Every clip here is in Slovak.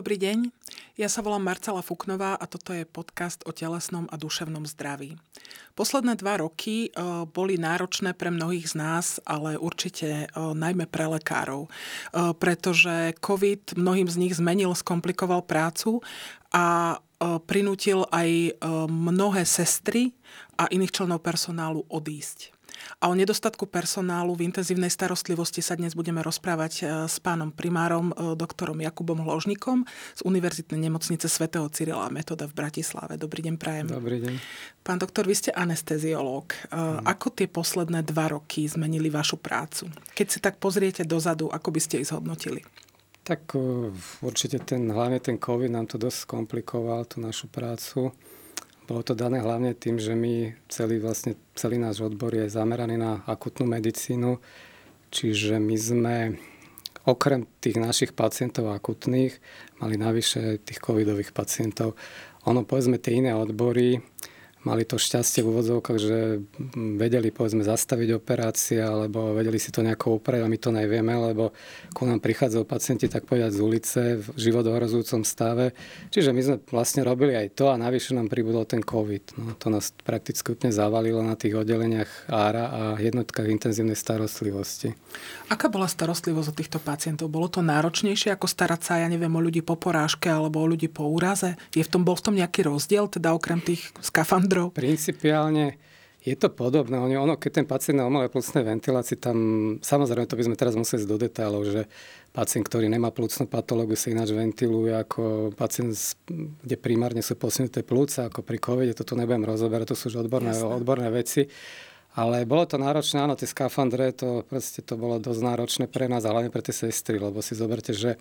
Dobrý deň, ja sa volám Marcela Fuknová a toto je podcast o telesnom a duševnom zdraví. Posledné dva roky e, boli náročné pre mnohých z nás, ale určite e, najmä pre lekárov, e, pretože COVID mnohým z nich zmenil, skomplikoval prácu a prinútil aj mnohé sestry a iných členov personálu odísť. A o nedostatku personálu v intenzívnej starostlivosti sa dnes budeme rozprávať e, s pánom primárom, e, doktorom Jakubom Hložnikom z Univerzitnej nemocnice svätého Cyrila Metoda v Bratislave. Dobrý deň, prajem. Dobrý deň. Pán doktor, vy ste anesteziológ. Hmm. Ako tie posledné dva roky zmenili vašu prácu? Keď si tak pozriete dozadu, ako by ste ich zhodnotili? Tak určite ten, hlavne ten COVID nám to dosť komplikoval, tú našu prácu. Bolo to dané hlavne tým, že my celý, vlastne, celý náš odbor je zameraný na akutnú medicínu, čiže my sme okrem tých našich pacientov akutných mali navyše tých covidových pacientov. Ono, povedzme, tie iné odbory, mali to šťastie v úvodzovkách, že vedeli povedzme zastaviť operácie alebo vedeli si to nejako upraviť a my to nevieme, lebo ku nám prichádzajú pacienti tak povedať z ulice v životohrozujúcom stave. Čiže my sme vlastne robili aj to a navyše nám pribudol ten COVID. No, to nás prakticky úplne zavalilo na tých oddeleniach ára a jednotkách intenzívnej starostlivosti. Aká bola starostlivosť od týchto pacientov? Bolo to náročnejšie ako starať sa, ja neviem, o ľudí po porážke alebo o ľudí po úraze? Je v tom, bol v tom nejaký rozdiel, teda okrem tých skafandrov Andro? Principiálne je to podobné. Ono, keď ten pacient na umelej plúcnej ventilácii, tam samozrejme to by sme teraz museli do detailov, že pacient, ktorý nemá plúcnú patológiu, sa ináč ventiluje ako pacient, kde primárne sú posunuté plúca, ako pri covid to tu nebudem rozoberať, to sú už odborné, odborné veci. Ale bolo to náročné, áno, tie skafandre, to, proste, to bolo dosť náročné pre nás, ale hlavne pre tie sestry, lebo si zoberte, že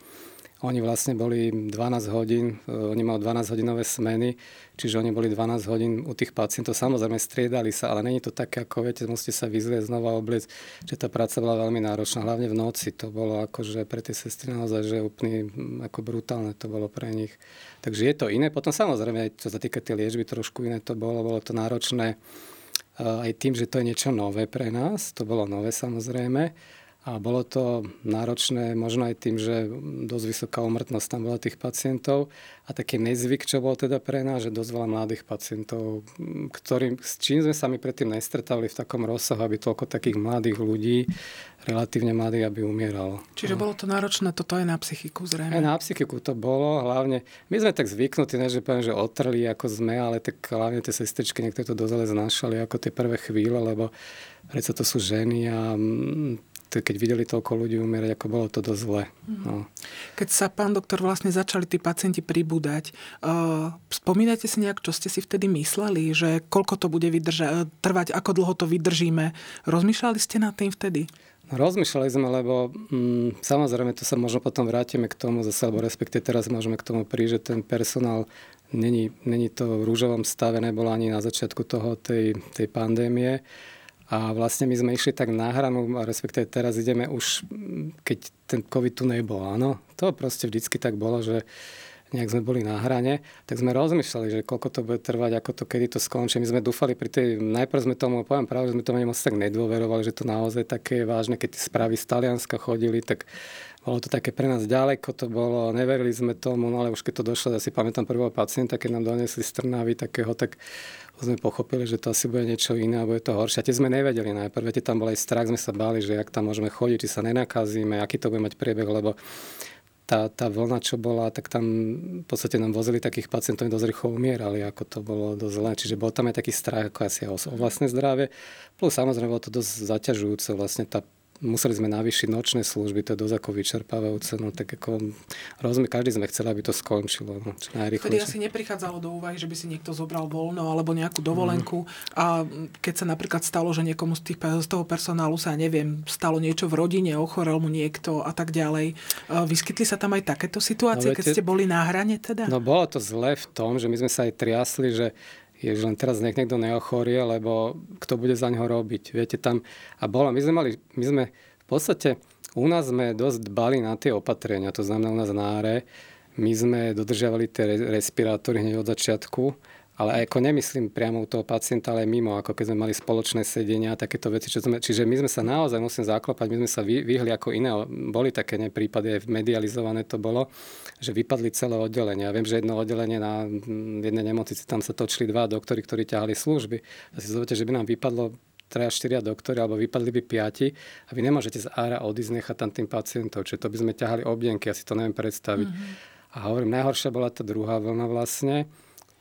oni vlastne boli 12 hodín, e, oni mali 12 hodinové smeny, čiže oni boli 12 hodín u tých pacientov. Samozrejme striedali sa, ale není to také, ako viete, musíte sa vyzlieť znova obliec, že tá práca bola veľmi náročná, hlavne v noci. To bolo akože pre tie sestry naozaj, že úplne ako brutálne to bolo pre nich. Takže je to iné. Potom samozrejme, čo sa týka tej liečby, trošku iné to bolo. Bolo to náročné e, aj tým, že to je niečo nové pre nás. To bolo nové samozrejme. A bolo to náročné možno aj tým, že dosť vysoká umrtnosť tam bola tých pacientov a taký nezvyk, čo bol teda pre nás, že dosť veľa mladých pacientov, ktorým, s čím sme sa my predtým nestretali v takom rozsahu, aby toľko takých mladých ľudí, relatívne mladých, aby umieralo. Čiže bolo to náročné toto aj na psychiku zrejme? Aj na psychiku to bolo, hlavne, my sme tak zvyknutí, ne, že poviem, že otrli ako sme, ale tak hlavne tie sestričky niektoré to dosť znášali ako tie prvé chvíle, lebo predsa to sú ženy a keď videli toľko ľudí umierať, ako bolo to dosť zle. Mhm. No. Keď sa, pán doktor, vlastne začali tí pacienti pribúdať, uh, spomínate si nejak, čo ste si vtedy mysleli, že koľko to bude vydrža- trvať, ako dlho to vydržíme? Rozmýšľali ste nad tým vtedy? No, rozmýšľali sme, lebo mm, samozrejme to sa možno potom vrátime k tomu zase, alebo respektive teraz môžeme k tomu prísť, že ten personál není, není to v rúžovom stave, nebolo ani na začiatku toho tej, tej pandémie. A vlastne my sme išli tak na hranu, a respektíve teraz ideme už, keď ten COVID tu nebol, áno. To proste vždycky tak bolo, že nejak sme boli na hrane, tak sme rozmýšľali, že koľko to bude trvať, ako to, kedy to skončí. My sme dúfali pri tej, najprv sme tomu, poviem pravdu, že sme tomu moc tak nedôverovali, že to naozaj také je vážne, keď správy z Talianska chodili, tak bolo to také pre nás ďaleko, to bolo, neverili sme tomu, no ale už keď to došlo, ja si pamätám prvého pacienta, keď nám donesli z Trnavy takého, tak sme pochopili, že to asi bude niečo iné a bude to horšie. A tie sme nevedeli najprv, viete, tam bol aj strach, sme sa báli, že ak tam môžeme chodiť, či sa nenakazíme, aký to bude mať priebeh, lebo tá, tá vlna, čo bola, tak tam v podstate nám vozili takých pacientov, dosť rýchlo umierali, ako to bolo dosť zlé. Čiže bol tam aj taký strach, ako asi o vlastné zdravie. Plus samozrejme bolo to dosť zaťažujúce, vlastne tá museli sme navýšiť nočné služby, to je dosť ako vyčerpávajúce, no tak ako rozumie, každý sme chceli, aby to skončilo, no, čo. Vtedy asi neprichádzalo do úvahy, že by si niekto zobral voľno alebo nejakú dovolenku mm. a keď sa napríklad stalo, že niekomu z, tých, z toho personálu sa, neviem, stalo niečo v rodine, ochorel mu niekto a tak ďalej. Vyskytli sa tam aj takéto situácie, no, keď ste boli na hrane teda? No bolo to zle v tom, že my sme sa aj triasli, že je, že len teraz nech niekto neochorie, lebo kto bude za neho robiť. Viete, tam, a bolo, my sme mali, my sme v podstate, u nás sme dosť dbali na tie opatrenia, to znamená u nás na áre, my sme dodržiavali tie respirátory hneď od začiatku ale ako nemyslím priamo u toho pacienta, ale mimo, ako keď sme mali spoločné sedenia a takéto veci. Čo sme, čiže my sme sa naozaj, musím zaklopať, my sme sa vyhli ako iné, boli také neprípady, aj medializované to bolo, že vypadli celé oddelenie. Ja viem, že jedno oddelenie na jednej nemocnici, tam sa točili dva doktory, ktorí ťahali služby. A si zoberte, že by nám vypadlo traja, štyria doktori, alebo vypadli by piati a vy nemôžete z ára odísť nechať tam tým pacientov. Čiže to by sme ťahali obienky, ja si to neviem predstaviť. Mm-hmm. A hovorím, najhoršia bola tá druhá vlna vlastne,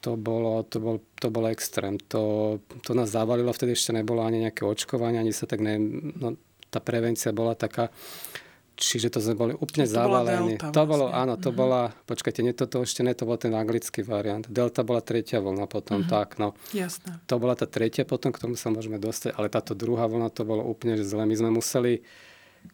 to bolo, to bol, to bol extrém. To, to nás zavalilo, vtedy ešte nebolo ani nejaké očkovanie, ani sa tak ne, no, tá prevencia bola taká, čiže to sme boli úplne to zavalení. Delta, to bolo, vlastne. áno, to mm-hmm. bola, počkajte, nie toto ešte ne, to bol ten anglický variant. Delta bola tretia vlna potom, mm-hmm. tak, no. Jasné. To bola tá tretia potom, k tomu sa môžeme dostať, ale táto druhá vlna to bolo úplne že zle. My sme museli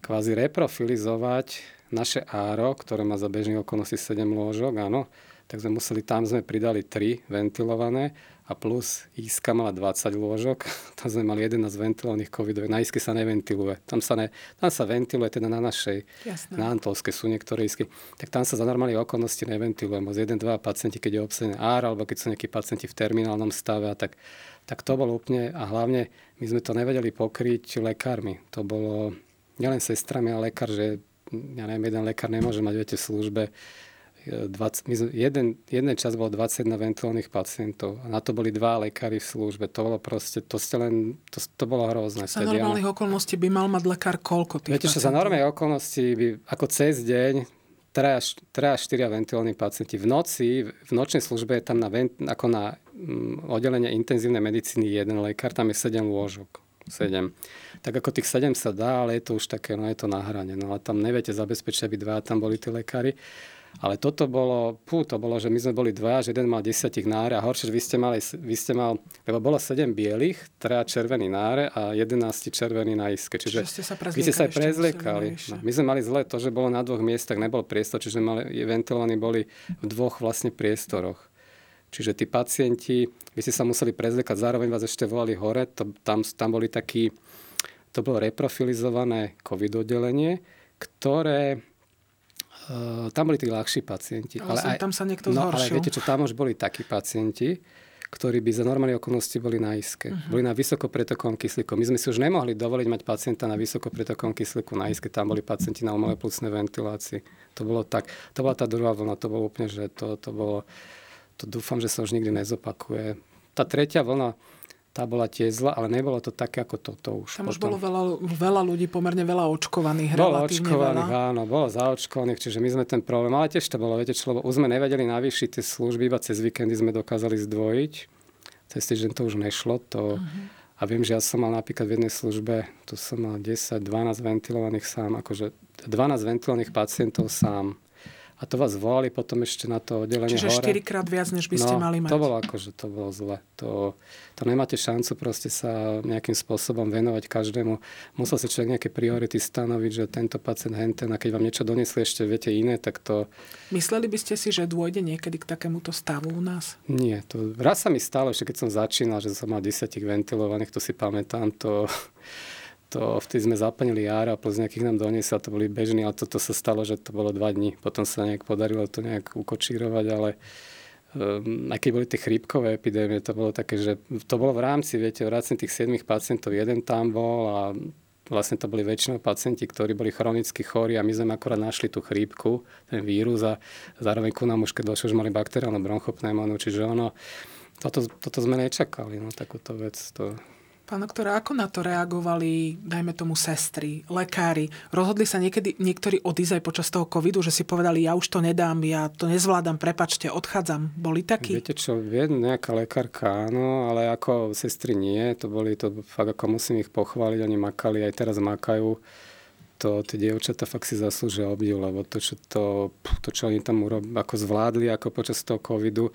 kvázi reprofilizovať naše áro, ktoré má za bežných okolností 7 lôžok, áno, tak sme museli, tam sme pridali 3 ventilované a plus ISKA mala 20 lôžok, tam sme mali 11 ventilovaných covidových. Na ISKE sa neventiluje. Tam sa, ne, tam sa ventiluje teda na našej, Jasné. na Antolske sú niektoré ISKY. Tak tam sa za normálne okolnosti neventiluje. Z 1-2 pacienti, keď je obsadený AR, alebo keď sú nejakí pacienti v terminálnom stave, tak, tak to bolo úplne, a hlavne my sme to nevedeli pokryť lekármi. To bolo nielen sestrami, ale lekár, že ja neviem, jeden lekár nemôže mať, viete, v službe 20, my jeden, jeden čas bol 21 ventilovaných pacientov a na to boli dva lekári v službe. To bolo proste, to ste len, to, to bolo hrozné. Za normálnych okolností by mal mať lekár koľko tých Viete, čo za normálnych okolností by, ako cez deň, traja, štyria ventilovaní pacienti. V noci, v nočnej službe je tam na, ako na um, oddelenie intenzívnej medicíny jeden lekár, tam je 7 lôžok. 7. Tak ako tých 7 sa dá, ale je to už také, no je to na hrane. No a tam neviete zabezpečiť, aby dva tam boli tí lekári. Ale toto bolo, pú, to bolo, že my sme boli dva, že jeden mal desiatich náre a horšie, že vy ste mali, vy ste mal, lebo bolo sedem bielých, teda červený náre a jedenácti červený na iske. Čiže, ste sa vy ste sa aj prezliekali. No, my sme mali zle to, že bolo na dvoch miestach, nebol priestor, čiže mali, ventilovaní boli v dvoch vlastne priestoroch. Čiže tí pacienti, vy ste sa museli prezliekať, zároveň vás ešte volali hore, to, tam, tam boli takí, to bolo reprofilizované COVID oddelenie, ktoré tam boli tí ľahší pacienti. Ale, ale aj, tam sa niekto no, zhoršil. Ale viete čo, tam už boli takí pacienti, ktorí by za normálne okolnosti boli na iske. Uh-huh. Boli na vysokopretokom kyslíku. My sme si už nemohli dovoliť mať pacienta na vysokopretokom kyslíku na iske. Tam boli pacienti na umelej plusnej ventilácii. To bolo tak. To bola tá druhá vlna. To bolo úplne, že to, to bolo... To dúfam, že sa už nikdy nezopakuje. Tá tretia vlna, tá bola tiež zla, ale nebolo to také ako toto už. Tam už bolo veľa, veľa ľudí, pomerne veľa očkovaných. Bolo očkovaných, veľa. áno, bolo zaočkovaných, čiže my sme ten problém, ale tiež to bolo, viete čo, lebo už sme nevedeli navýšiť tie služby, iba cez víkendy sme dokázali zdvojiť. Cez týždeň to už nešlo, to... Uh-huh. A viem, že ja som mal napríklad v jednej službe, tu som mal 10-12 ventilovaných sám, akože 12 ventilovaných pacientov sám a to vás volali potom ešte na to oddelenie Čiže hore. 4 krát viac, než by ste no, mali mať. to bolo že to bolo zle. To, to nemáte šancu proste sa nejakým spôsobom venovať každému. Musel si človek nejaké priority stanoviť, že tento pacient henten a keď vám niečo donesli ešte viete iné, tak to... Mysleli by ste si, že dôjde niekedy k takémuto stavu u nás? Nie. To, raz sa mi stalo, ešte keď som začínal, že som mal 10 ventilovaných, to si pamätám, to to vtedy sme zaplnili jára a plus nejakých nám doniesla, to boli bežní, ale toto sa stalo, že to bolo dva dní. Potom sa nejak podarilo to nejak ukočírovať, ale um, aj keď boli tie chrípkové epidémie, to bolo také, že to bolo v rámci, viete, v rámci tých 7 pacientov, jeden tam bol a vlastne to boli väčšinou pacienti, ktorí boli chronicky chorí a my sme akorát našli tú chrípku, ten vírus a zároveň ku nám už, keď došlo, už mali bakteriálnu bronchopneumónu, čiže ono, toto, toto sme nečakali, no, takúto vec. To, Pán doktor, ako na to reagovali, dajme tomu, sestry, lekári? Rozhodli sa niekedy niektorí odísť aj počas toho covidu, že si povedali, ja už to nedám, ja to nezvládam, prepačte, odchádzam. Boli takí? Viete čo, vie nejaká lekárka, áno, ale ako sestry nie. To boli, to fakt ako musím ich pochváliť, oni makali, aj teraz makajú to tie dievčatá fakt si zaslúžia obdiv, lebo to, čo, to, to, čo oni tam urob, ako zvládli ako počas toho covidu,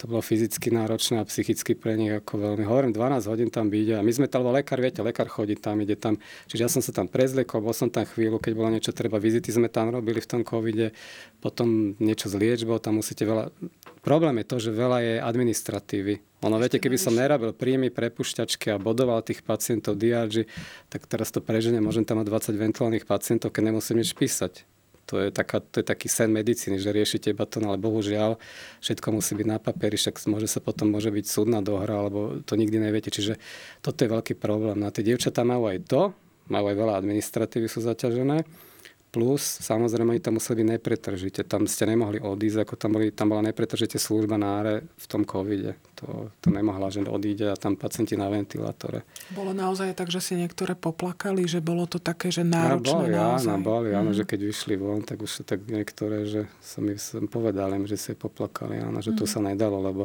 to bolo fyzicky náročné a psychicky pre nich ako veľmi. Hovorím, 12 hodín tam byť a my sme tam, lebo lekár, viete, lekár chodí tam, ide tam. Čiže ja som sa tam prezliekol, bol som tam chvíľu, keď bolo niečo treba, vizity sme tam robili v tom covide, potom niečo z liečbou, tam musíte veľa... Problém je to, že veľa je administratívy ono, viete, keby som nerobil príjmy, prepušťačky a bodoval tých pacientov DRG, tak teraz to preženie, môžem tam mať 20 ventilovaných pacientov, keď nemusím nič písať. To je, taká, to je taký sen medicíny, že riešite iba to, no ale bohužiaľ všetko musí byť na papieri, však môže sa potom môže byť súdna dohra, alebo to nikdy neviete. Čiže toto je veľký problém. No tie dievčatá majú aj to, majú aj veľa administratívy, sú zaťažené Plus, samozrejme, oni tam museli byť nepretržite. Tam ste nemohli odísť, ako tam, boli, tam bola nepretržite služba na áre v tom covide. To, to nemohla, že odíde a tam pacienti na ventilátore. Bolo naozaj tak, že si niektoré poplakali, že bolo to také, že náročné no, boli, naozaj. Áno, boli, mm. áno, mhm. že keď vyšli von, tak už tak niektoré, že som mi som povedal že si poplakali, áno, že mm. to mhm. sa nedalo, lebo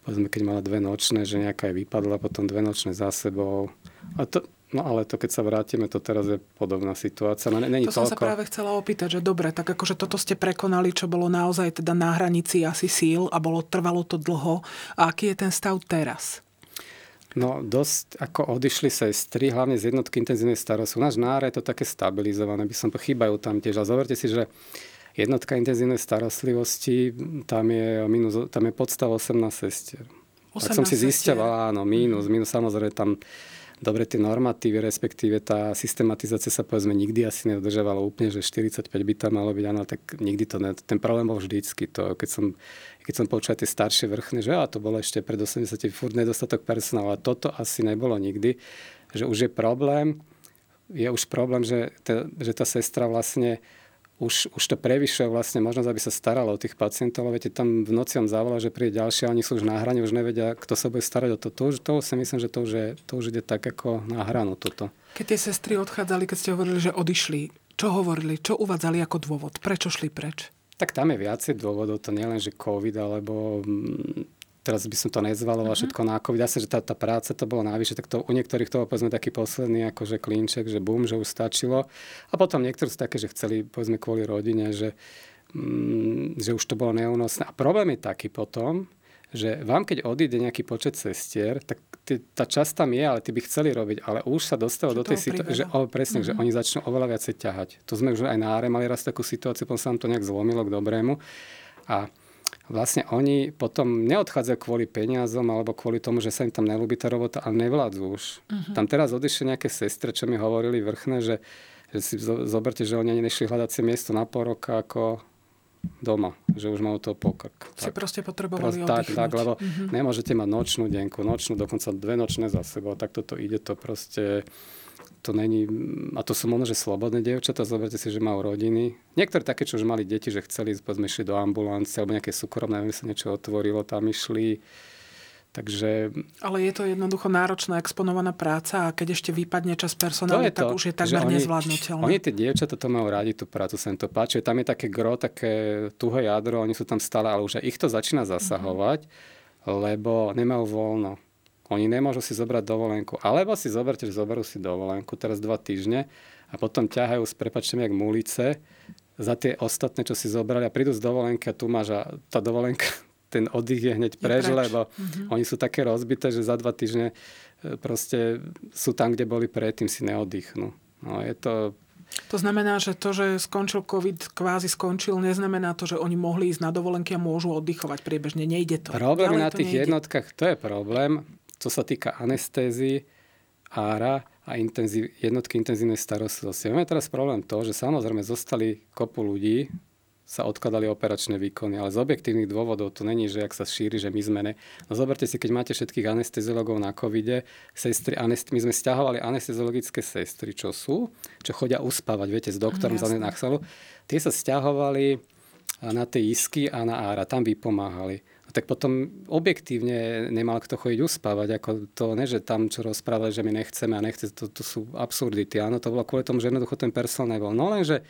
povedzme, keď mala dve nočné, že nejaká je vypadla, potom dve nočné za sebou. A to, No ale to, keď sa vrátime, to teraz je podobná situácia. No, není to toľko... som sa práve chcela opýtať, že dobre, tak akože toto ste prekonali, čo bolo naozaj teda na hranici asi síl a bolo, trvalo to dlho. A aký je ten stav teraz? No dosť ako odišli sestry, hlavne z jednotky intenzívnej starosti. U nás náre je to také stabilizované, by som chýbajú tam tiež. A zoberte si, že jednotka intenzívnej starostlivosti, tam je, minus, tam je podstav 18 sestier. 18 tak som si zisťoval, áno, mínus, mínus samozrejme tam dobre tie normatívy, respektíve tá systematizácia sa povedzme nikdy asi nedodržovala úplne, že 45 by tam malo byť, áno, tak nikdy to ne, ten problém bol vždycky. To, keď som, keď som počul tie staršie vrchné, že a to bolo ešte pred 80 furt nedostatok personálu, ale toto asi nebolo nikdy, že už je problém, je už problém, že, te, že tá sestra vlastne už, už to prevyšuje vlastne možnosť, aby sa staralo o tých pacientov, lebo viete, tam v noci on zavolá, že príde ďalšie, oni sú už na hrane, už nevedia, kto sa bude starať o to. To už, to si myslím, že to už, je, to už ide tak ako na hranu toto. Keď tie sestry odchádzali, keď ste hovorili, že odišli, čo hovorili, čo uvádzali ako dôvod? Prečo šli preč? Tak tam je viacej dôvodov, to nie len, že COVID, alebo mm, teraz by som to nezvaloval uh-huh. všetko na COVID. Jasne, že tá, tá práca to bolo najvyššie, tak to u niektorých to povedzme taký posledný akože klínček, že bum, že už stačilo. A potom niektorí sú také, že chceli povedzme kvôli rodine, že, mm, že už to bolo neúnosné. A problém je taký potom, že vám keď odíde nejaký počet sestier, tak ty, tá časť tam je, ale ty by chceli robiť, ale už sa dostalo do tej situácie, že o, presne, mm-hmm. že oni začnú oveľa viacej ťahať. To sme už aj na áre mali raz takú situáciu, potom sa nám to nejak zlomilo k dobrému. A vlastne oni potom neodchádzajú kvôli peniazom alebo kvôli tomu, že sa im tam nelúbi tá robota, ale nevládzu už. Uh-huh. Tam teraz odišli nejaké sestre, čo mi hovorili vrchné, že, že si zoberte, že oni ani nešli hľadať si miesto na pol roka ako doma, že už majú to pokrk. Si tak, proste potrebovali proste, Tak, tak, lebo uh-huh. nemôžete mať nočnú denku, nočnú, dokonca dve nočné za sebou, tak toto ide to proste to není, a to sú možno, že slobodné dievčatá, zoberte si, že majú rodiny. Niektoré také, čo už mali deti, že chceli, povedzme, išli do ambulancie, alebo nejaké súkromné, aby sa niečo otvorilo, tam išli. Takže... Ale je to jednoducho náročná, exponovaná práca a keď ešte vypadne čas personálu, tak to, už je takmer nezvládnutelné. Oni tie dievčatá to majú radi, tú prácu sa im to páči. Tam je také gro, také tuhé jadro, oni sú tam stále, ale už aj ich to začína zasahovať, mm-hmm. lebo nemajú voľno. Oni nemôžu si zobrať dovolenku. Alebo si zoberte, že zoberú si dovolenku teraz dva týždne a potom ťahajú s prepačením jak mulice za tie ostatné, čo si zobrali a prídu z dovolenky a tu máš a tá dovolenka, ten oddych je hneď preč, je preč. lebo mm-hmm. oni sú také rozbité, že za dva týždne e, proste sú tam, kde boli predtým, si neoddychnú. No, je to to znamená, že to, že skončil COVID, kvázi skončil, neznamená to, že oni mohli ísť na dovolenky a môžu oddychovať priebežne. Nejde to. Problém na tých nejde. jednotkách, to je problém čo sa týka anestézy, ára a intenzív, jednotky intenzívnej starostlivosti. Máme teraz problém to, že samozrejme zostali kopu ľudí, sa odkladali operačné výkony, ale z objektívnych dôvodov to není, že ak sa šíri, že my sme ne. No zoberte si, keď máte všetkých anesteziologov na covide, sestry, anest- my sme stiahovali anesteziologické sestry, čo sú, čo chodia uspávať, viete, s doktorom mm, za Nachsalu. Tie sa stiahovali na tej isky a na ára, tam vypomáhali tak potom objektívne nemal kto chodiť uspávať. Ako to, ne, že tam, čo rozprávali, že my nechceme a nechce, to, to sú absurdity. Áno, to bolo kvôli tomu, že jednoducho ten personál nebol. No lenže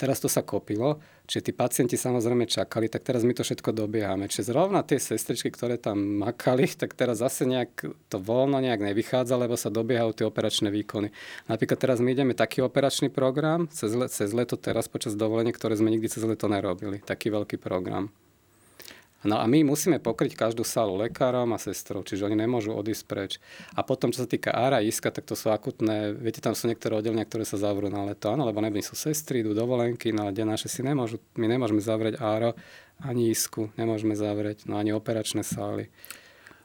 teraz to sa kopilo, čiže tí pacienti samozrejme čakali, tak teraz my to všetko dobiehame. Čiže zrovna tie sestričky, ktoré tam makali, tak teraz zase nejak to voľno nejak nevychádza, lebo sa dobiehajú tie operačné výkony. Napríklad teraz my ideme taký operačný program cez, cez leto teraz počas dovolenia, ktoré sme nikdy cez leto nerobili. Taký veľký program. No a my musíme pokryť každú sálu lekárom a sestrou, čiže oni nemôžu odísť preč. A potom, čo sa týka ára a iska, tak to sú akutné, viete, tam sú niektoré oddelenia, ktoré sa zavrú na leto, áno, lebo nebudú sú sestry, idú dovolenky, no ale naše si nemôžu, my nemôžeme zavrieť áro, ani isku nemôžeme zavrieť, no ani operačné sály.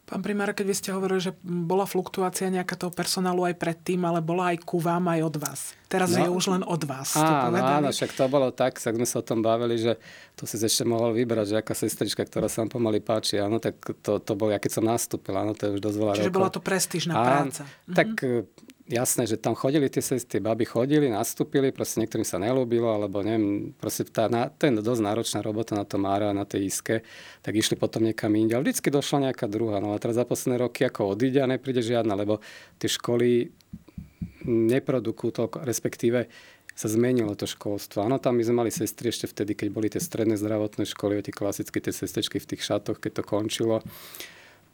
Pán primár, keď vy ste hovorili, že bola fluktuácia nejaká toho personálu aj predtým, ale bola aj ku vám, aj od vás. Teraz no, je už len od vás. Áno, áno, však to bolo tak, sa sme sa o tom bavili, že to si ešte mohol vybrať, že aká sestrička, ktorá sa vám pomaly páči, áno, tak to, to bolo, ja keď som nastúpil, áno, to je už dosť veľa Čiže rokov. bola to prestížna práca. Tak mhm jasné, že tam chodili tie sestry, baby chodili, nastúpili, proste niektorým sa nelúbilo, alebo neviem, proste tá, na, je dosť náročná robota na to Mára, na tej iske, tak išli potom niekam inde. Ale vždycky došla nejaká druhá. No a teraz za posledné roky ako odíde a nepríde žiadna, lebo tie školy neprodukujú to, respektíve sa zmenilo to školstvo. Áno, tam my sme mali sestry ešte vtedy, keď boli tie stredné zdravotné školy, tie klasické tie sestečky v tých šatoch, keď to končilo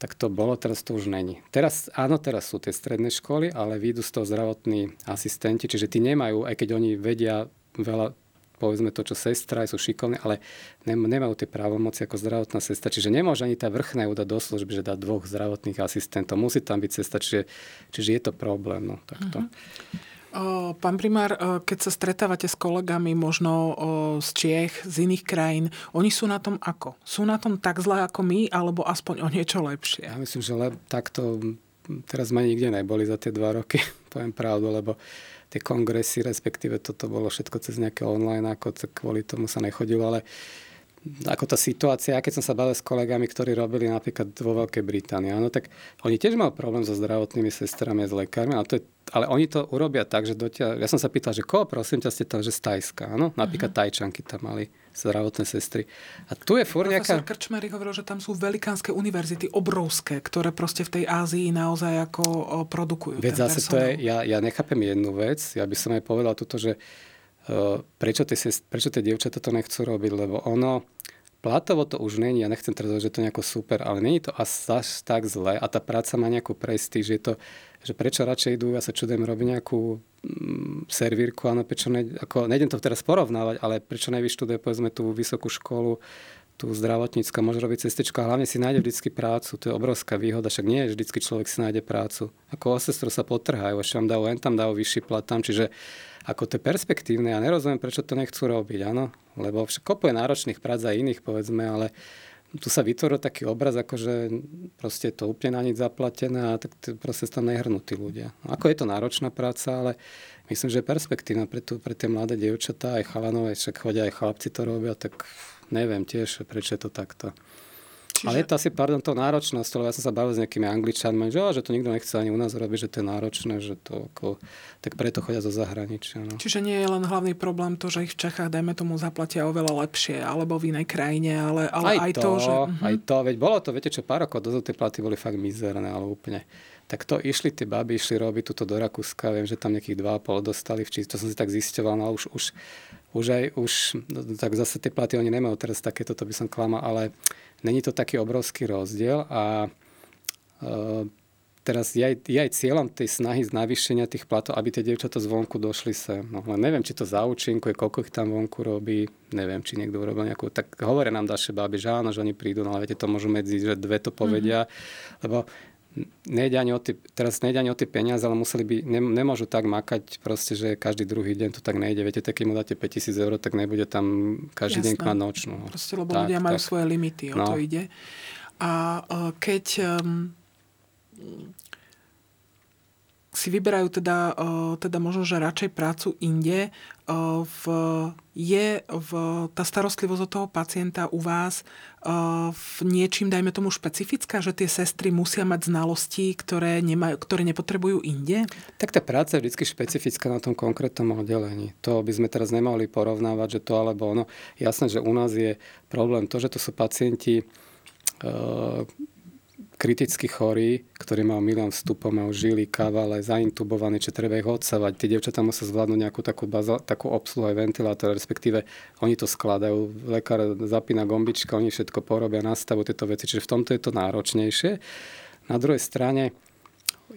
tak to bolo, teraz to už není. Teraz, áno, teraz sú tie stredné školy, ale výjdu z toho zdravotní asistenti, čiže tí nemajú, aj keď oni vedia veľa, povedzme to, čo sestra, sú šikovní, ale nemajú tie právomoci ako zdravotná sestra. Čiže nemôže ani tá vrchná udať do služby, že dá dvoch zdravotných asistentov. Musí tam byť sestra, čiže, čiže je to problém. No, takto. Uh-huh. Pán primár, keď sa stretávate s kolegami možno z Čiech, z iných krajín, oni sú na tom ako? Sú na tom tak zle ako my, alebo aspoň o niečo lepšie? Ja myslím, že le- takto teraz sme nikde neboli za tie dva roky, poviem pravdu, lebo tie kongresy, respektíve toto bolo všetko cez nejaké online, ako kvôli tomu sa nechodilo, ale ako tá situácia, keď som sa bavil s kolegami, ktorí robili napríklad vo Veľkej Británii, áno, tak oni tiež majú problém so zdravotnými sestrami a s lekármi, ale to je ale oni to urobia tak, že dotia, ja som sa pýtal, že koho prosím ťa ste tam, že z Tajska, áno? Napríklad uh-huh. Tajčanky tam mali zdravotné sestry. A tu je furt nejaká... Profesor Krčmery hovoril, že tam sú velikánske univerzity, obrovské, ktoré proste v tej Ázii naozaj ako produkujú Veď zase personál. to je, ja, ja nechápem jednu vec, ja by som aj povedal tuto, že uh, prečo tie, prečo tie dievčatá to nechcú robiť, lebo ono, Platovo to už není, ja nechcem teraz že to nejako super, ale není to až tak zle a tá práca má nejakú prestíž. Je to, že prečo radšej idú, ja sa čudujem, robiť nejakú mm, servírku, áno, prečo ne, ako, nejdem to teraz porovnávať, ale prečo nevyštuduje povedzme tú vysokú školu, tú zdravotnícku, môže robiť cestečko a hlavne si nájde vždycky prácu. To je obrovská výhoda, však nie je vždycky človek si nájde prácu. Ako o sestru sa potrhajú, ešte vám dajú, len tam dajú vyšší plat tam, čiže ako to je perspektívne. Ja nerozumiem, prečo to nechcú robiť, áno. Lebo však kopuje náročných prác aj iných, povedzme, ale tu sa vytvoril taký obraz, ako že proste je to úplne na nič zaplatené a tak proste tam nehrnú tí ľudia. Ako je to náročná práca, ale myslím, že je perspektívna pre, tu, pre tie mladé dievčatá, aj chalanové, však chodia aj chlapci to robia, tak neviem tiež, prečo je to takto. Čiže... Ale je to asi, pardon, to náročnosť, lebo ja som sa bavil s nejakými angličanmi, že, že to nikto nechce ani u nás robiť, že to je náročné, že to ako, tak preto chodia zo zahraničia. No. Čiže nie je len hlavný problém to, že ich v Čechách, dajme tomu, zaplatia oveľa lepšie, alebo v inej krajine, ale, ale aj, aj to, to, že... Mhm. Aj to, veď bolo to, viete čo, pár rokov dozadu tie platy boli fakt mizerné, ale úplne tak to išli tie baby, išli robiť túto do Rakúska, viem, že tam nejakých 2,5 dostali, či to som si tak zisťoval, no už, už, už aj, už, no, tak zase tie platy oni nemajú teraz takéto, to by som klamal, ale Není to taký obrovský rozdiel a e, teraz je aj, je aj cieľom tej snahy z navýšenia tých platov, aby tie dievčatá zvonku došli sem. No len neviem, či to za účinkuje, koľko ich tam vonku robí, neviem, či niekto urobil nejakú, tak hovoria nám ďalšie baby, že áno, že oni prídu, no ale viete, to môžu medzi, že dve to povedia, mm-hmm. lebo nejde ani o tie, teraz nejde ani o tie peniaze, ale museli by, ne, nemôžu tak makať proste, že každý druhý deň to tak nejde. Viete, tak keď mu dáte 5000 eur, tak nebude tam každý Jasné. deň mať nočnú. Proste, lebo tak, ľudia majú tak. svoje limity, o no. to ide. A uh, keď um, si vyberajú teda, teda možno, že radšej prácu inde. V, je v, tá starostlivosť od toho pacienta u vás v niečím, dajme tomu, špecifická, že tie sestry musia mať znalosti, ktoré, nemajú, ktoré nepotrebujú inde? Tak tá práca je vždy špecifická na tom konkrétnom oddelení. To by sme teraz nemohli porovnávať, že to alebo ono. Jasné, že u nás je problém to, že to sú pacienti, kriticky chorí, ktorí majú milión vstupov, majú žily, kávale, zaintubovaní, či treba ich odsávať. Tie dievčatá musia zvládnuť nejakú takú, baza, takú obsluhu aj ventilátor, respektíve oni to skladajú. Lekár zapína gombička, oni všetko porobia, nastavujú tieto veci. Čiže v tomto je to náročnejšie. Na druhej strane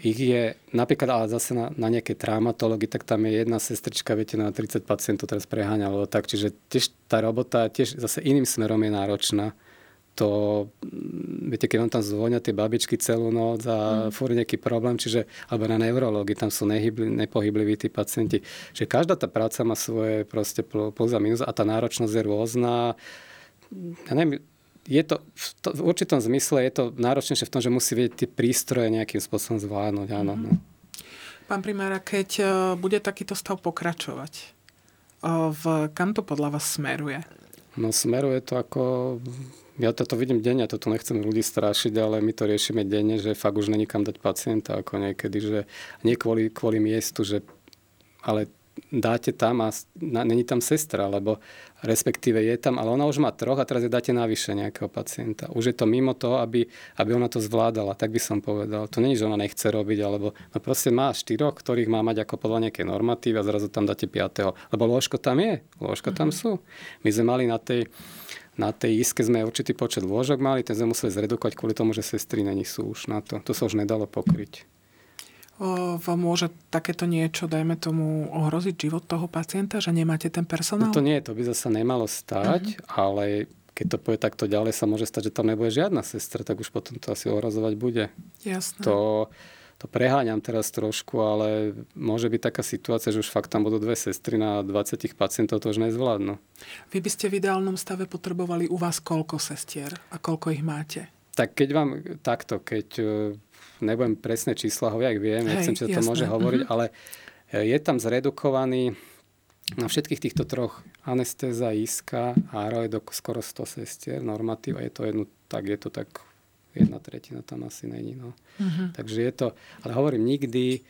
ich je napríklad, ale zase na, na nejakej traumatológii, tak tam je jedna sestrička, viete, na 30 pacientov teraz preháňa, alebo tak. Čiže tiež tá robota tiež zase iným smerom je náročná to, mm, viete, keď vám tam zvonia tie babičky celú noc a mm. fúr nejaký problém, čiže, alebo na neurológii, tam sú nehybli, nepohybliví tí pacienti. Že každá tá práca má svoje proste plus a minus a tá náročnosť je rôzna. Ja neviem, je to, v, to, v určitom zmysle je to náročnejšie v tom, že musí vedieť tie prístroje nejakým spôsobom zvládnuť. Áno, mm-hmm. no. Pán primára, keď uh, bude takýto stav pokračovať, uh, v kam to podľa vás smeruje? No smeruje to ako... Ja toto vidím denne, toto nechcem ľudí strašiť, ale my to riešime denne, že fakt už není kam dať pacienta ako niekedy, že nie kvôli, kvôli miestu, že ale dáte tam a není tam sestra, lebo respektíve je tam, ale ona už má troch a teraz je dáte navyše nejakého pacienta. Už je to mimo toho, aby, aby ona to zvládala, tak by som povedal. To není, že ona nechce robiť, alebo no proste má štyroch, ktorých má mať ako podľa nejaké normatívy a zrazu tam dáte piatého. Lebo lôžko tam je, lôžko mm-hmm. tam sú. My sme mali na tej, na tej iske sme určitý počet lôžok mali, ten sme museli zredukovať kvôli tomu, že sestry není sú už na to. To sa už nedalo pokryť vám môže takéto niečo, dajme tomu, ohroziť život toho pacienta, že nemáte ten personál? No to nie, to by zase nemalo stať, uh-huh. ale keď to povie takto ďalej, sa môže stať, že tam nebude žiadna sestra, tak už potom to asi ohrozovať bude. Jasné. To, to preháňam teraz trošku, ale môže byť taká situácia, že už fakt tam budú dve sestry na 20 pacientov, to už nezvládnu. Vy by ste v ideálnom stave potrebovali u vás koľko sestier a koľko ich máte? Tak keď vám takto, keď nebudem presné čísla hovoriť, viem, Hej, nechcem, či to môže hovoriť, mm-hmm. ale e, je tam zredukovaný na všetkých týchto troch anestéza, iska a skoro 100 sestier, normatív a je to jedno, tak je to tak jedna tretina tam asi není. No. Mm-hmm. Takže je to, ale hovorím, nikdy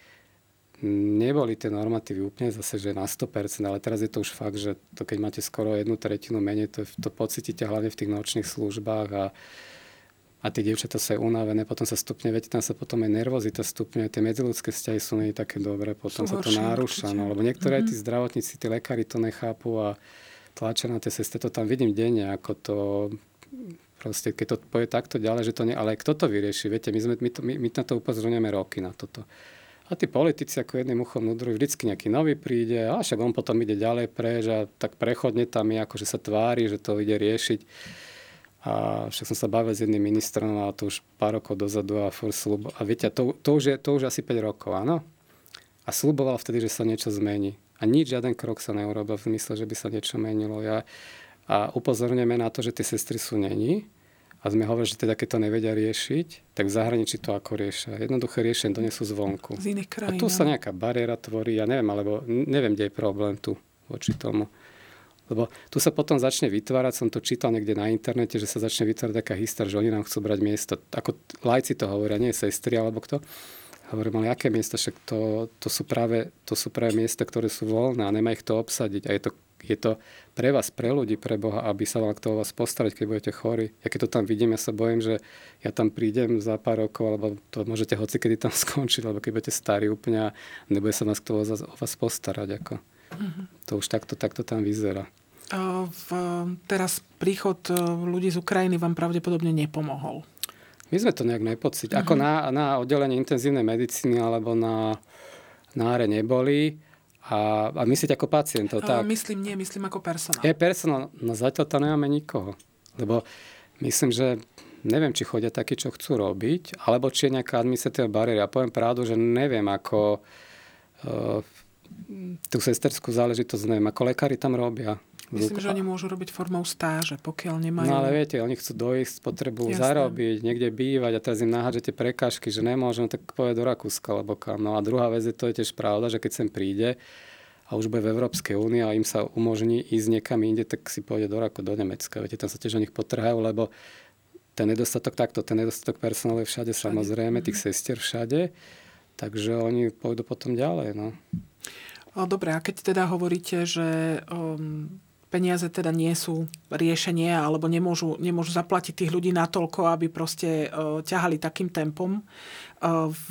neboli tie normatívy úplne zase, že na 100%, ale teraz je to už fakt, že to keď máte skoro jednu tretinu menej, to, to pocítite hlavne v tých nočných službách a a tie dievčatá aj unavené, potom sa stupne, viete, tam sa potom aj nervozita stupňuje, tie medziludské vzťahy sú nie také dobré, potom sú sa to narúša, no, lebo niektoré mm-hmm. tí zdravotníci, tí lekári to nechápu a tlačia na tie sestry, to tam vidím denne, ako to proste, keď to povie takto ďalej, že to nie, ale kto to vyrieši, viete, my, sme, my, to, my, my na to upozorňujeme roky na toto. A tí politici ako jedným uchom nudrujú, vždycky nejaký nový príde a však on potom ide ďalej preč a tak prechodne tam je, ako že sa tvári, že to ide riešiť. A však som sa bavil s jedným ministrom a to už pár rokov dozadu a furt slub. A viete, to, to, už je, to už asi 5 rokov, áno? A sluboval vtedy, že sa niečo zmení. A nič, žiaden krok sa neurobil v zmysle, že by sa niečo menilo. Ja, a upozorňujeme na to, že tie sestry sú není. A sme hovorili, že teda keď to nevedia riešiť, tak v zahraničí to ako riešia. Jednoduché riešenie donesú zvonku. Z iných krajín. A tu sa nejaká bariéra tvorí, ja neviem, alebo neviem, kde je problém tu voči tomu. Lebo tu sa potom začne vytvárať, som to čítal niekde na internete, že sa začne vytvárať taká história, že oni nám chcú brať miesto. Ako lajci to hovoria, nie sestry alebo kto. Hovorím, ale aké miesta, však to, to, sú práve, to sú práve miesta, ktoré sú voľné a nemá ich to obsadiť. A je to, je to pre vás, pre ľudí, pre Boha, aby sa mal kto o vás postarať, keď budete chorí. Ja keď to tam vidím, ja sa bojím, že ja tam prídem za pár rokov, alebo to môžete hoci kedy tam skončiť, alebo keď budete starí úplne a nebude sa vás kto o vás postarať. Ako. Mm-hmm. To už takto, takto tam vyzerá. V, teraz príchod e, ľudí z Ukrajiny vám pravdepodobne nepomohol. My sme to nejak nepocítili. Uh-huh. Ako na, na oddelenie intenzívnej medicíny alebo na, náre neboli. A, a myslíte ako pacientov, tak? Myslím, nie, myslím ako personál. Je personál, no zatiaľ tam nemáme nikoho. Lebo myslím, že neviem, či chodia takí, čo chcú robiť, alebo či je nejaká administratívna bariéra. Ja poviem pravdu, že neviem, ako uh, tú sesterskú záležitosť neviem, ako lekári tam robia. Myslím, že oni môžu robiť formou stáže, pokiaľ nemajú... No ale viete, oni chcú dojsť, potrebujú Jasne. zarobiť, niekde bývať a teraz im nahážete prekážky, že nemôžem, tak povedať do Rakúska alebo kam. No a druhá vec je, to je tiež pravda, že keď sem príde a už bude v Európskej únii a im sa umožní ísť niekam inde, tak si pôjde do Raku, do Nemecka. Viete, tam sa tiež o nich potrhajú, lebo ten nedostatok takto, ten nedostatok personálu je všade, všade. samozrejme, tých mhm. sestier všade. Takže oni pôjdu potom ďalej. No. Dobre, a keď teda hovoríte, že um, peniaze teda nie sú riešenie alebo nemôžu, nemôžu zaplatiť tých ľudí natoľko, aby proste uh, ťahali takým tempom. Uh, v,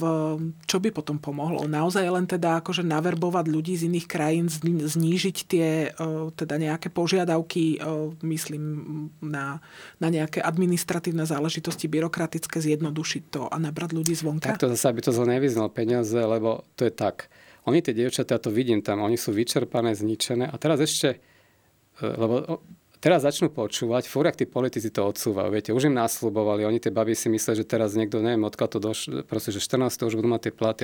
čo by potom pomohlo? Naozaj len teda akože naverbovať ľudí z iných krajín, znížiť tie uh, teda nejaké požiadavky, uh, myslím na, na nejaké administratívne záležitosti, byrokratické, zjednodušiť to a nabrať ľudí zvonka? Tak to zase, aby to zle nevyznal peniaze, lebo to je tak. Oni, tie dievčatá, to vidím tam, oni sú vyčerpané, zničené a teraz ešte lebo teraz začnú počúvať, fúr, tí politici to odsúvajú, viete, už im nasľubovali, oni tie baby si myslia, že teraz niekto, neviem, odkiaľ to došlo, proste, že 14. už budú mať tie platy,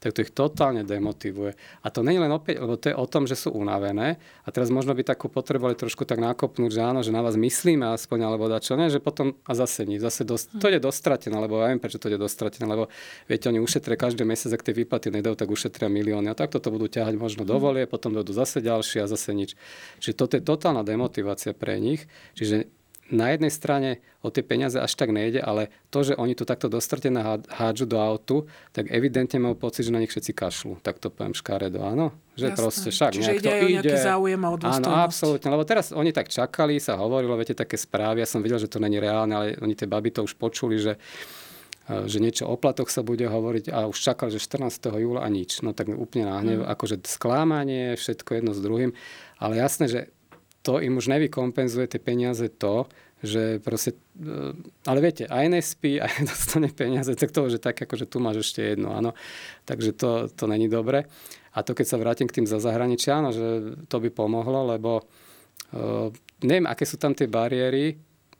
tak to ich totálne demotivuje. A to nie je len opäť, lebo to je o tom, že sú unavené a teraz možno by takú potrebovali trošku tak nakopnúť, že áno, že na vás myslíme aspoň, alebo čo nie, že potom a zase nie, zase dosť, to je dostratené, lebo ja viem, prečo to je dostratené, lebo viete, oni ušetria každý mesiac, ak tie výplaty nedajú, tak ušetria milióny a takto to budú ťahať možno do volie, potom dojdú zase ďalšie a zase nič. Čiže toto je totálna demotivácia pre nich. Čiže na jednej strane o tie peniaze až tak nejde, ale to, že oni tu takto dostrtené hádžu do autu, tak evidentne majú pocit, že na nich všetci kašľú. Tak to poviem škaredo, áno? Že Jasné. proste však Čiže ide o nejaký záujem a Áno, absolútne. Lebo teraz oni tak čakali, sa hovorilo, viete, také správy. Ja som videl, že to není reálne, ale oni tie baby to už počuli, že e, že niečo o platoch sa bude hovoriť a už čakali, že 14. júla a nič. No tak úplne náhnev, mm. akože sklámanie, všetko jedno s druhým. Ale jasné, že to im už nevykompenzuje tie peniaze to, že proste, e, ale viete, aj nespí, aj dostane peniaze, tak to, že tak akože tu máš ešte jedno, áno. Takže to, to není dobre. A to, keď sa vrátim k tým za zahraničia, áno, že to by pomohlo, lebo uh, neviem, aké sú tam tie bariéry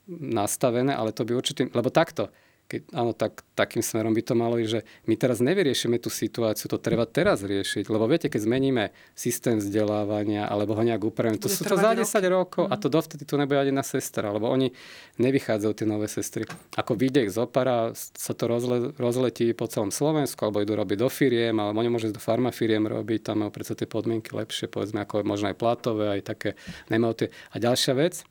nastavené, ale to by určite, lebo takto, keď, áno, tak, takým smerom by to malo ísť, že my teraz nevyriešime tú situáciu, to treba teraz riešiť. Lebo viete, keď zmeníme systém vzdelávania alebo ho nejak upravíme, to sú to za 10 roky. rokov mm. a to dovtedy tu nebude ani jedna sestra, lebo oni nevychádzajú tie nové sestry. Ako vyjde ich zopara, sa to rozle, rozletí po celom Slovensku, alebo idú robiť do firiem, alebo oni môžu do farmafiriem robiť, tam majú predsa tie podmienky lepšie, povedzme, ako možno aj platové, aj také, nemajú tie. A ďalšia vec,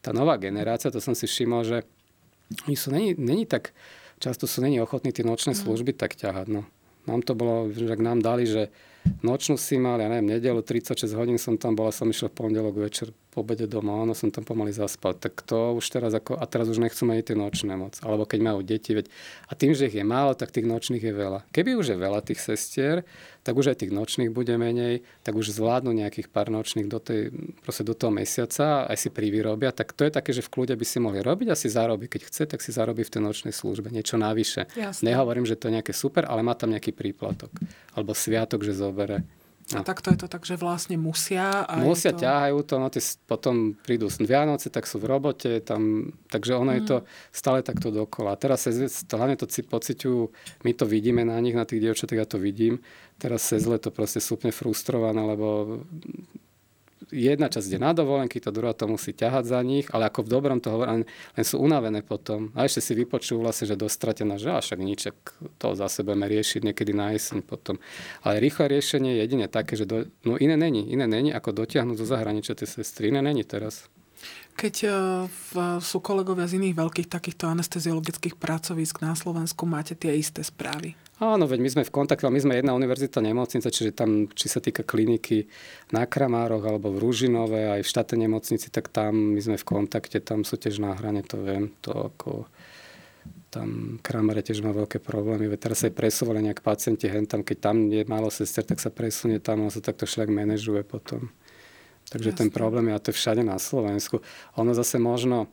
tá nová generácia, to som si všimol, že oni sú, není, není tak, často sú není ochotní tie nočné mm. služby tak ťahať. No. Nám to bolo, že ak nám dali, že nočnú si mal, ja neviem, nedelu 36 hodín som tam bola, som išiel v pondelok večer po obede doma, ono som tam pomaly zaspal. Tak to už teraz ako, a teraz už nechcú mať tie nočné moc. Alebo keď majú deti, veď, a tým, že ich je málo, tak tých nočných je veľa. Keby už je veľa tých sestier, tak už aj tých nočných bude menej, tak už zvládnu nejakých pár nočných do, tej, do toho mesiaca, aj si privyrobia, tak to je také, že v kľude by si mohli robiť a si zarobí. Keď chce, tak si zarobí v tej nočnej službe niečo navyše. Jasne. Nehovorím, že to je nejaké super, ale má tam nejaký príplatok. Alebo sviatok, že zobere. No. A takto je to tak, že vlastne musia. A musia, to... ťahajú to, no tie potom prídu Vianoce, tak sú v robote, tam, takže ono mm. je to stále takto dokola. A teraz hlavne to pociťujú, my to vidíme na nich, na tých dievčatách, ja to vidím. Teraz sa zle to proste súpne frustrované, lebo jedna časť ide na dovolenky, tá druhá to musí ťahať za nich, ale ako v dobrom to hovorí, len sú unavené potom. A ešte si vypočujú vlastne, že dostratená, že až však niček to za sebe budeme riešiť niekedy na jeseň potom. Ale rýchle riešenie je jedine také, že do, no iné není, iné není, ako dotiahnuť zo zahraničia tie sestry, iné není teraz. Keď v, sú kolegovia z iných veľkých takýchto anesteziologických pracovísk na Slovensku, máte tie isté správy? Áno, veď my sme v kontakte, my sme jedna univerzita nemocnica, čiže tam, či sa týka kliniky na Kramároch alebo v Ružinove, aj v štátnej nemocnici, tak tam my sme v kontakte, tam sú tiež na hrane, to viem, to ako tam Kramare tiež má veľké problémy, veď teraz sa aj presúvali nejak pacienti hen tam, keď tam je málo sester, tak sa presunie tam, on sa takto však manažuje potom. Takže Jasne. ten problém je, a to je všade na Slovensku. Ono zase možno,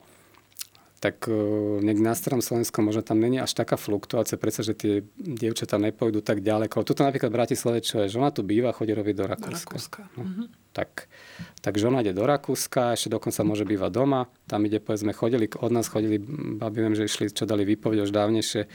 tak uh, niekde na starom Slovensku možno tam není až taká fluktuácia, predsa, že tie dievčatá nepôjdu tak ďaleko. Tuto napríklad v Bratislave, čo je, žena tu býva, chodí robiť do Rakúska. Do Rakúska. No, mm-hmm. tak, tak žena ide do Rakúska, ešte dokonca môže bývať doma, tam ide, povedzme, chodili, od nás chodili, babi viem, že išli, čo dali výpoveď už dávnejšie,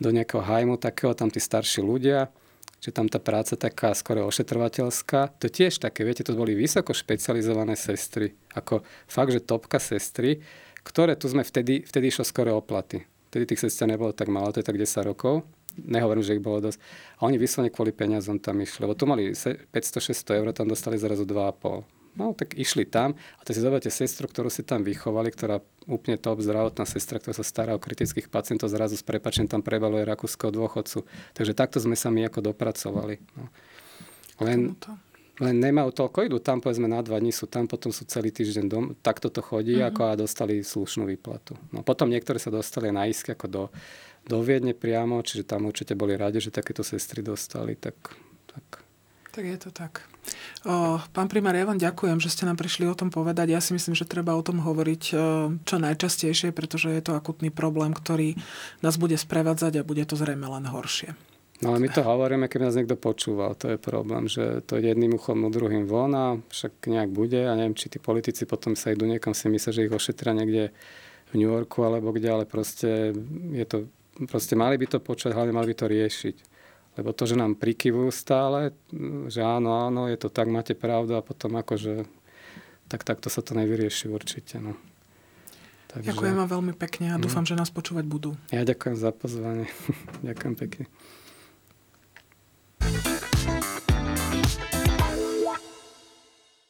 do nejakého hajmu takého, tam tí starší ľudia, že tam tá práca taká skoro ošetrovateľská. To tiež také, viete, to boli vysoko špecializované sestry, ako fakt, že topka sestry ktoré tu sme vtedy, vtedy išlo skoro oplaty. Vtedy tých sestier nebolo tak málo, to je tak 10 rokov. Nehovorím, že ich bolo dosť. A oni vyslovene kvôli peniazom tam išli. Lebo tu mali 500-600 eur, tam dostali zrazu 2,5. No, tak išli tam a to si zoberte sestru, ktorú si tam vychovali, ktorá úplne top zdravotná sestra, ktorá sa stará o kritických pacientov, zrazu s prepačením tam prebaluje rakúskeho dôchodcu. Takže takto sme sa my ako dopracovali. No. Len, len nemajú toľko, idú tam povedzme na dva dní, sú tam, potom sú celý týždeň dom, takto to chodí, mm-hmm. ako a dostali slušnú výplatu. No potom niektorí sa dostali na isky ako do, do Viedne priamo, čiže tam určite boli radi, že takéto sestry dostali, tak, tak. Tak je to tak. O, pán primár, ja vám ďakujem, že ste nám prišli o tom povedať. Ja si myslím, že treba o tom hovoriť čo najčastejšie, pretože je to akutný problém, ktorý nás bude sprevádzať a bude to zrejme len horšie. No ale my to hovoríme, keby nás niekto počúval. To je problém, že to jedným uchom, druhým von a však nejak bude. A neviem, či tí politici potom sa idú niekam si myslia, že ich ošetria niekde v New Yorku alebo kde, ale proste je to, proste mali by to počať, hlavne mali by to riešiť. Lebo to, že nám prikyvujú stále, že áno, áno, je to tak, máte pravdu a potom akože tak takto sa to nevyrieši určite. No. Takže... Ďakujem vám veľmi pekne a dúfam, mm. že nás počúvať budú. Ja ďakujem za pozvanie. ďakujem pekne.